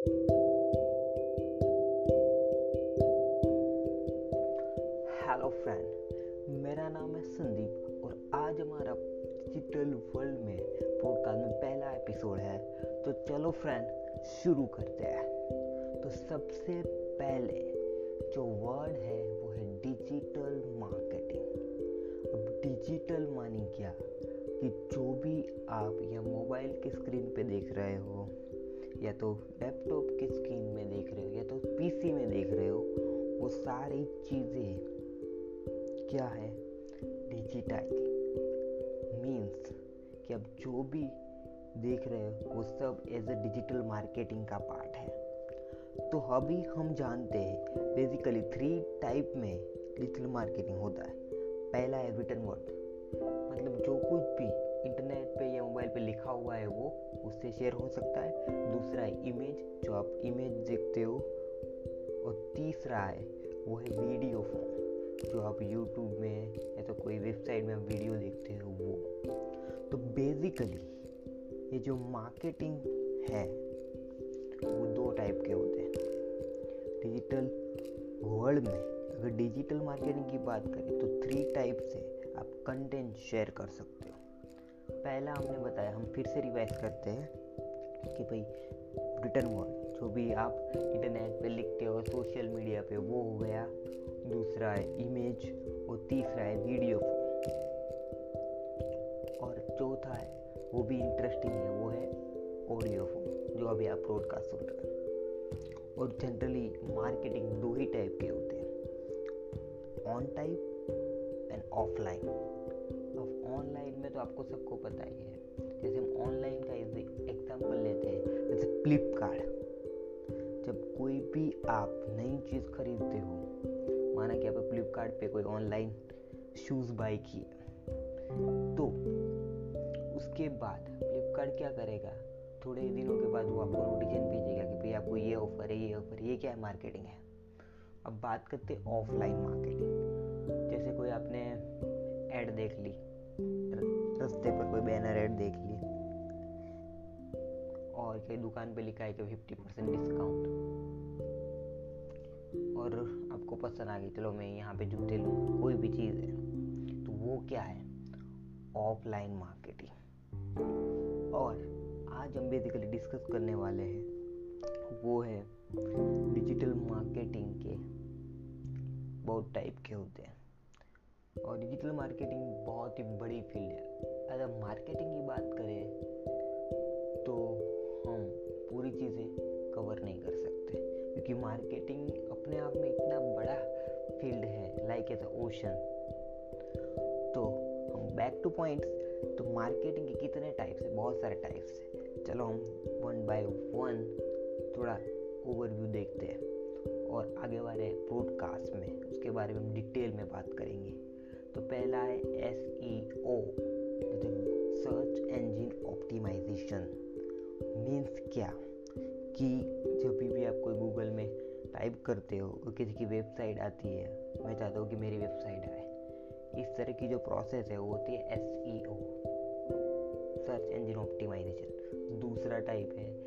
Hello friend मेरा नाम है संदीप और आज हमारा डिजिटल वर्ल्ड में पॉडकास्ट में पहला एपिसोड है। तो चलो फ्रेंड शुरू करते हैं। तो सबसे पहले जो वर्ड है, वो है डिजिटल मार्केटिंग अब डिजिटल मानी क्या? कि जो भी आप या मोबाइल की स्क्रीन पे देख रहे हो या तो लैपटॉप की स्क्रीन में देख रहे हो या तो पीसी में देख रहे हो, वो सारी चीज़ें क्या है? डिजिटाइज मीन्स कि अब जो भी देख रहे हो, वो सब एज अ डिजिटल मार्केटिंग का पार्ट है। तो अभी हम जानते हैं बेसिकली थ्री टाइप में डिजिटल मार्केटिंग होता है। पहला है रिटर्न वर्ड मतलब जो कुछ भी इंटरनेट पे या मोबाइल पे लिखा हुआ है वो, उससे शेयर हो सकता है। दूसरा है इमेज जो आप इमेज देखते हो, और तीसरा है, वो है वीडियो फॉर्म जो आप यूट्यूब में या तो कोई वेबसाइट में आप वीडियो देखते हो वो। तो बेसिकली ये जो मार्केटिंग है, वो दो टाइप के होते हैं। डिजिटल वर्ल्ड में, अगर डिजिटल मार्केटिंग की बात करें तो थ्री टाइप से आप कंटेंट शेयर कर सकते हो। पहला हमने बताया, हम फिर से रिवाइज करते हैं कि भाई रिटर्न वर्ड जो भी आप इंटरनेट पे लिखते हो सोशल मीडिया पे, वो हो गया। दूसरा है इमेज और तीसरा है वीडियो और चौथा है, वो भी इंटरेस्टिंग है, वो है ऑडियो फ़ोन जो अभी आप ब्रॉडकास्ट सुन रहे हैं। और जनरली मार्केटिंग दो ही टाइप के होते हैं on type and offline online में तो आपको सबको पता ही है। जैसे हम ऑनलाइन का एग्जांपल लेते हैं, जैसे फ्लिपकार्ट जब कोई भी आप नई चीज़ खरीदते हो, माना कि आप फ्लिपकार्ट पे कोई ऑनलाइन शूज़ बाई किए तो उसके बाद फ्लिपकार्ट क्या करेगा? थोड़े दिनों के बाद वो आपको नोटिफिकेशन भेजेगा कि भाई आपको ये ऑफ़र है, ये ऑफ़र ये क्या है? मार्केटिंग है। अब बात करते हैं ऑफलाइन मार्केटिंग जैसे कोई आपने ऐड देख ली रास्ते पर कोई बैनर ऐड देख ली और कई दुकान पे लिखा है कि फिफ्टी परसेंट डिस्काउंट और आपको पसंद आ गई, चलो मैं यहाँ पे जूते लूँगा, कोई भी चीज़ है। तो वो क्या है? ऑफलाइन मार्केटिंग और आज हम बेसिकली डिस्कस करने वाले हैं, वो है डिजिटल मार्केटिंग के बहुत टाइप के होते हैं। और डिजिटल मार्केटिंग बहुत है अगर मार्केटिंग की बात करें तो हम पूरी चीज़ें कवर नहीं कर सकते। क्योंकि मार्केटिंग अपने आप में इतना बड़ा फ़ील्ड है लाइक एज ओशन तो हम बैक टू पॉइंट्स तो मार्केटिंग के कितने टाइप्स है? बहुत सारे टाइप्स है। चलो हम वन बाय वन थोड़ा ओवरव्यू देखते हैं। और आगे वाले पॉडकास्ट में, उसके बारे में हम डिटेल में बात करेंगे। तो पहला है S E O search engine optimization means क्या? कि जब भी आप कोई गूगल में टाइप करते हो, और किसी की वेबसाइट आती है, मैं चाहता हूँ कि मेरी वेबसाइट आए। इस तरह की जो प्रोसेस है, वो होती है S E O search engine optimization दूसरा टाइप है